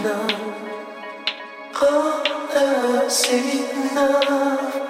enough. Oh, that's enough.